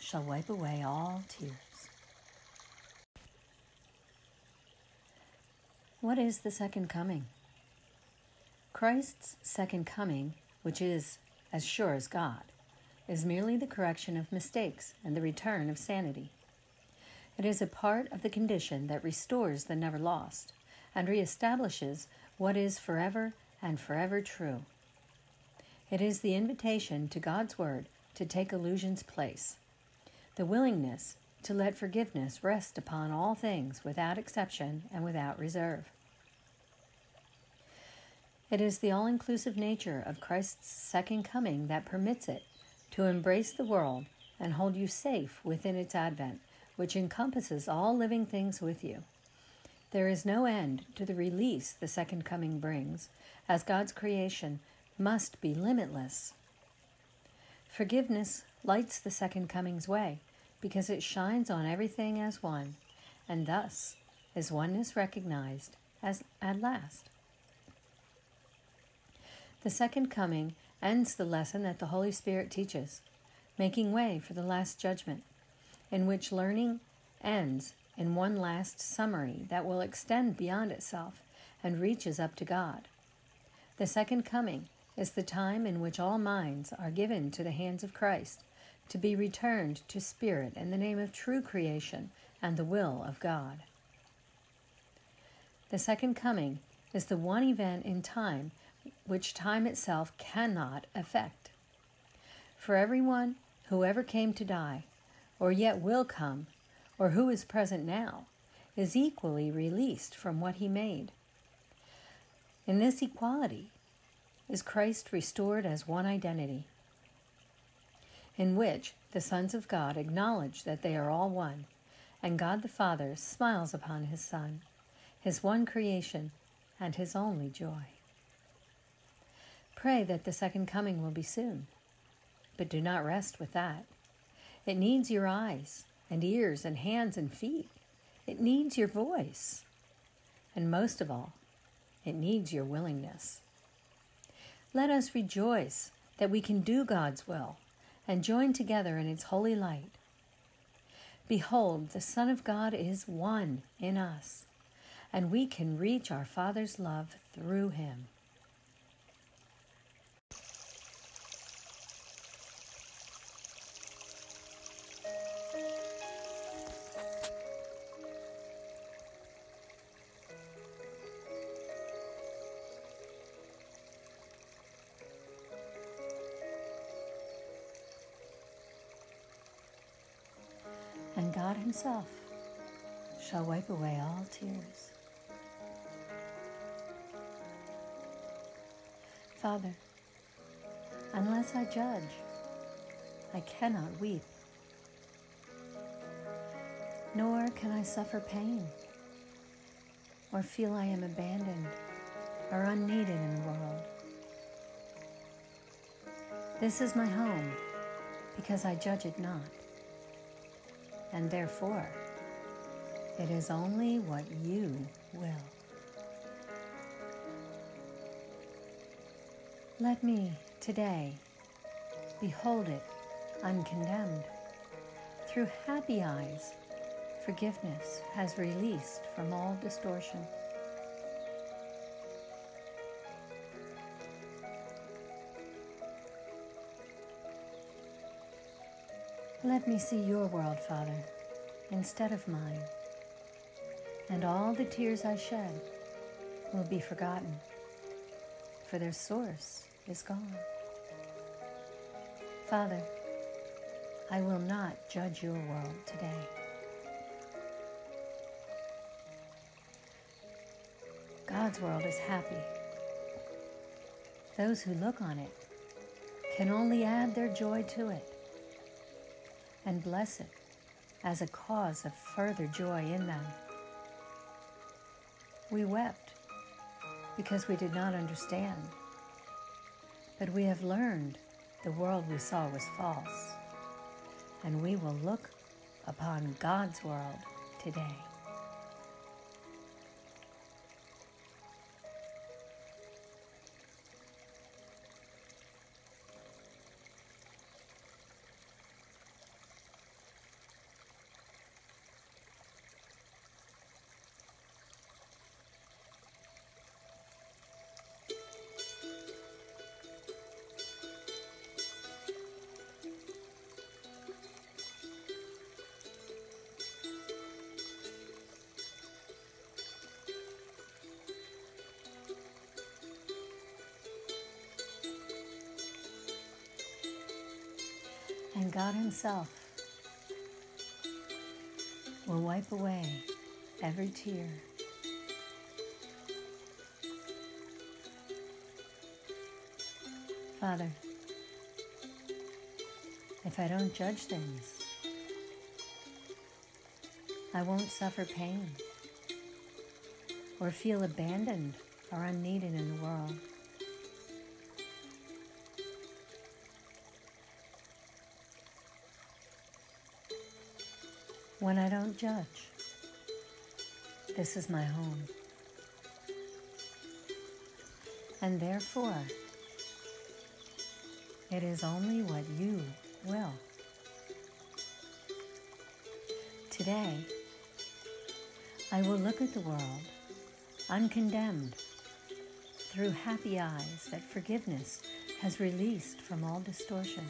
shall wipe away all tears. What is the second coming? Christ's second coming, which is as sure as God, is merely the correction of mistakes and the return of sanity. It is a part of the condition that restores the never lost and reestablishes what is forever and forever true. It is the invitation to God's Word to take illusion's place the willingness to let forgiveness rest upon all things without exception and without reserve. It is the all inclusive nature of Christ's second coming that permits it to embrace the world and hold you safe within its advent, which encompasses all living things with you. There is no end to the release the second coming brings, as God's creation must be limitless. Forgiveness lights the second coming's way because it shines on everything as one, and thus is oneness recognized as at last. The second coming ends the lesson that the Holy Spirit teaches, making way for the last judgment, in which learning ends in one last summary that will extend beyond itself and reaches up to God. The second coming is the time in which all minds are given to the hands of Christ to be returned to spirit in the name of true creation and the will of God. The second coming is the one event in time which time itself cannot affect. For everyone who ever came to die, or yet will come, or who is present now, is equally released from what he made. In this equality is Christ restored as one identity in which the sons of God acknowledge that they are all one, and God the Father smiles upon his Son, his one creation, and his only joy. Pray that the second coming will be soon, but do not rest with that. It needs your eyes and ears and hands and feet. It needs your voice. And most of all, it needs your willingness. Let us rejoice that we can do God's will and joined together in its holy light. Behold, the Son of God is one in us, and we can reach our Father's love through him. Himself shall wipe away all tears. Father, unless I judge, I cannot weep, nor can I suffer pain or feel I am abandoned or unneeded in the world. This is my home because I judge it not and therefore It is only what you will. Let me today behold it uncondemned. Through happy eyes, forgiveness has released from all distortion. Let me see your world, Father, instead of mine, and all the tears I shed will be forgotten, for their source is gone. Father, I will not judge your world today. God's world is happy. Those who look on it can only add their joy to it and bless it as a cause of further joy in them. We wept because we did not understand, but we have learned the world we saw was false, and we will look upon God's world today. God Himself will wipe away every tear. Father, if I don't judge things, I won't suffer pain or feel abandoned or unneeded in the world. When I don't judge, this is my home. And therefore, it is only what you will. Today, I will look at the world uncondemned through happy eyes that forgiveness has released from all distortion.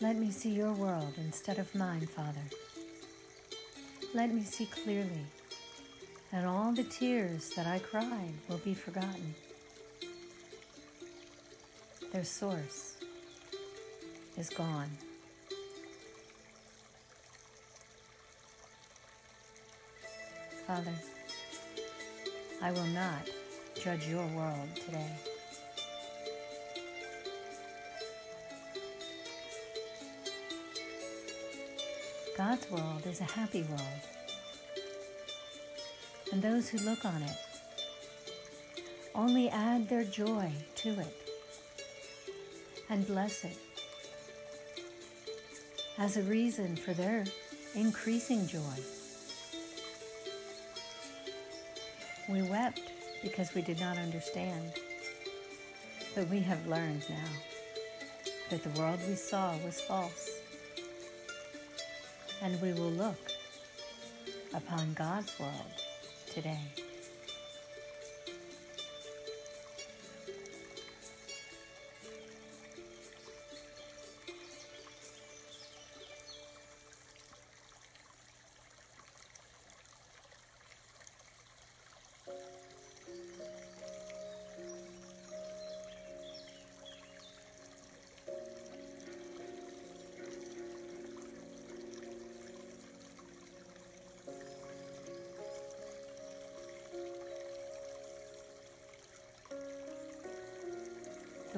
Let me see your world instead of mine, Father. Let me see clearly, and all the tears that I cried will be forgotten. Their source is gone. Father, I will not judge your world today. God's world is a happy world, and those who look on it only add their joy to it and bless it as a reason for their increasing joy. We wept because we did not understand, but we have learned now that the world we saw was false and we will look upon God's world today.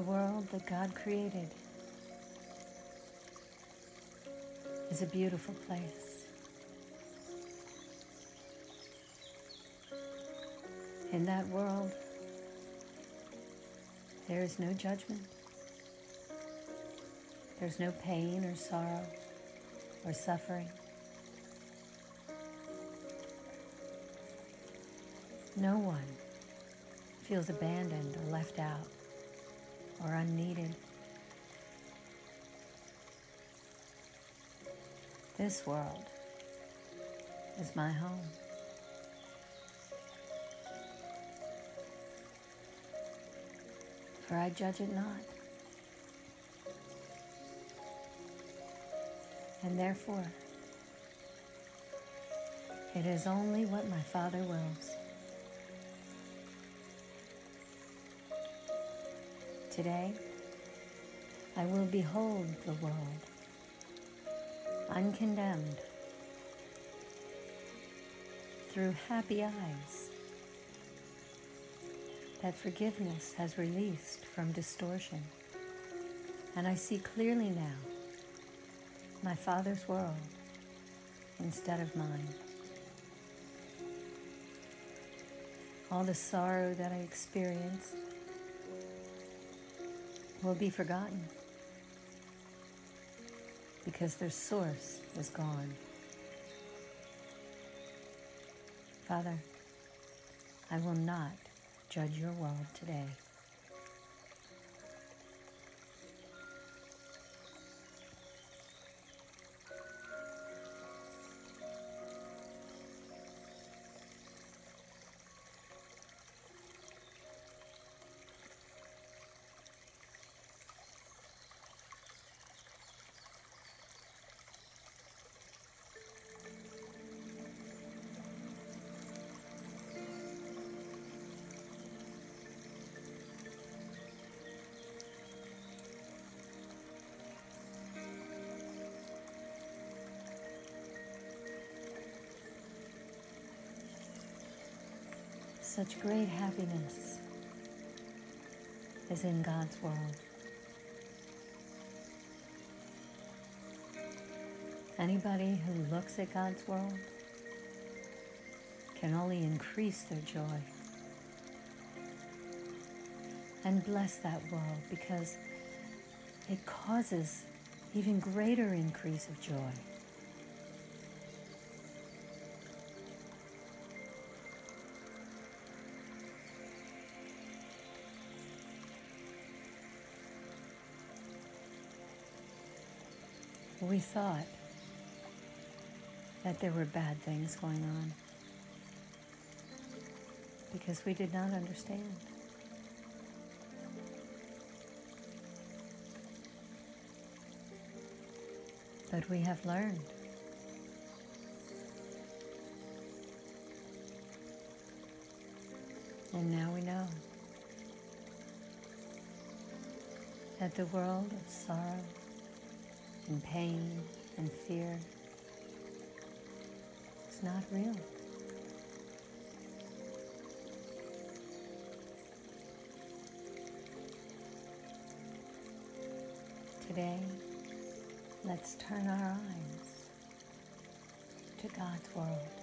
The world that God created is a beautiful place. In that world, there is no judgment. There's no pain or sorrow. or suffering. No one feels abandoned or left out or unneeded. This world is my home. For I judge it not. And therefore, it is only what my Father wills. Today, I will behold the world uncondemned through happy eyes that forgiveness has released from distortion. And I see clearly now my Father's world instead of mine. All the sorrow that I experienced will be forgotten because their source is gone. Father, I will not judge your world today. Such great happiness is in God's world. Anybody who looks at God's world can only increase their joy. And bless that world because it causes even greater increase of joy. We thought that there were bad things going on because we did not understand. But we have learned. And now we know that the world of sorrow and pain and fear. It's not real. Today, let's turn our eyes to God's world.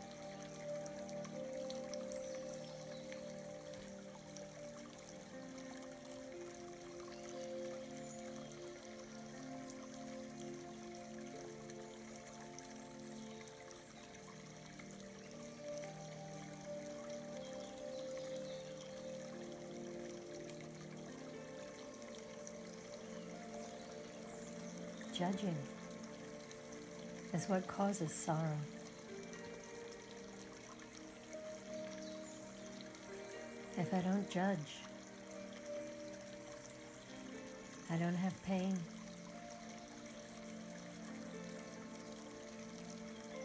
Judging is what causes sorrow. If I don't judge, I don't have pain.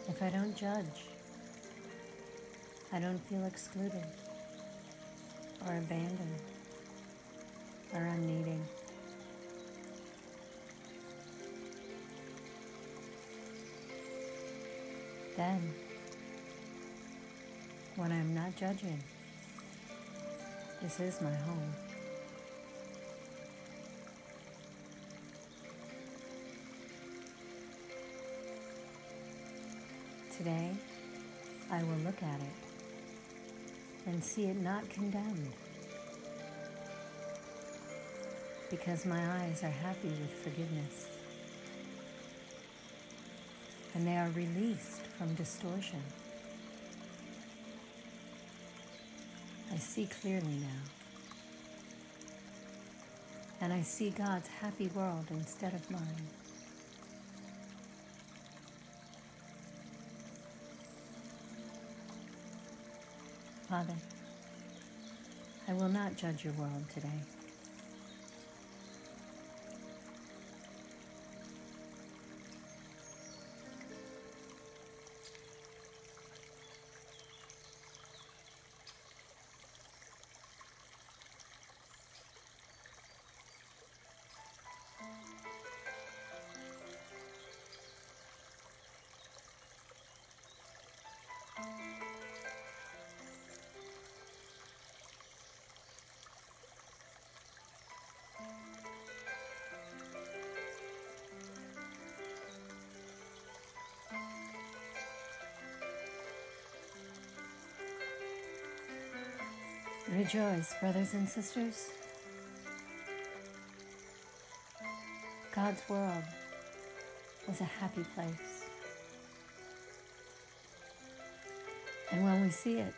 If I don't judge, I don't feel excluded or abandoned or unneeding. Then, when I'm not judging, this is my home. Today, I will look at it and see it not condemned because my eyes are happy with forgiveness. and they are released from distortion. I see clearly now. And I see God's happy world instead of mine. Father, I will not judge your world today. Rejoice, brothers and sisters. God's world is a happy place. And when we see it,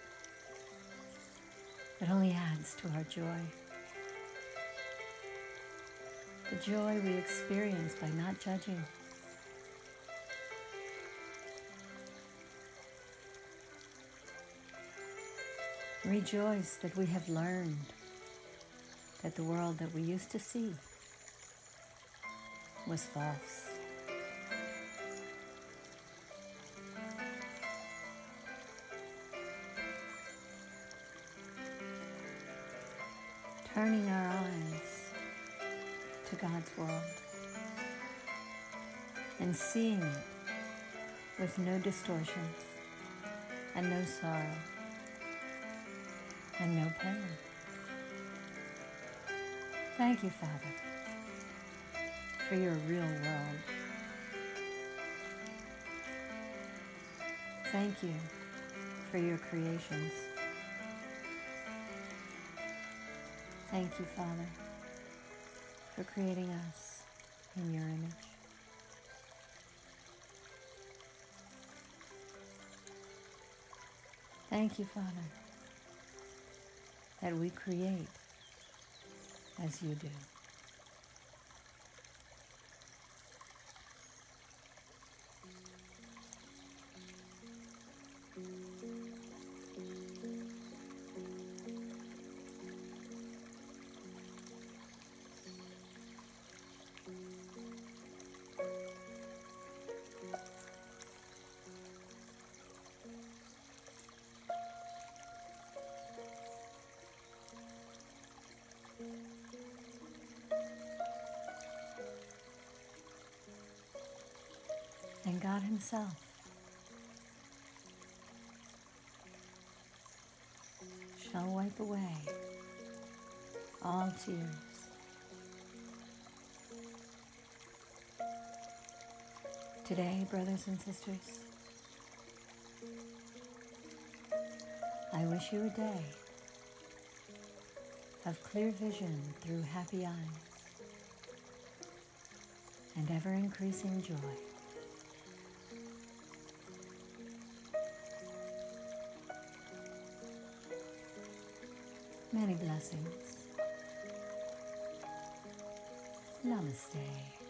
it only adds to our joy. The joy we experience by not judging. Rejoice that we have learned that the world that we used to see was false. Turning our eyes to God's world and seeing it with no distortions and no sorrow and no pain. Thank you, Father, for your real world. Thank you for your creations. Thank you, Father, for creating us in your image. Thank you, Father that we create as you do. God Himself. Shall wipe away all tears. Today, brothers and sisters, I wish you a day of clear vision through happy eyes and ever increasing joy. Many blessings. Namaste.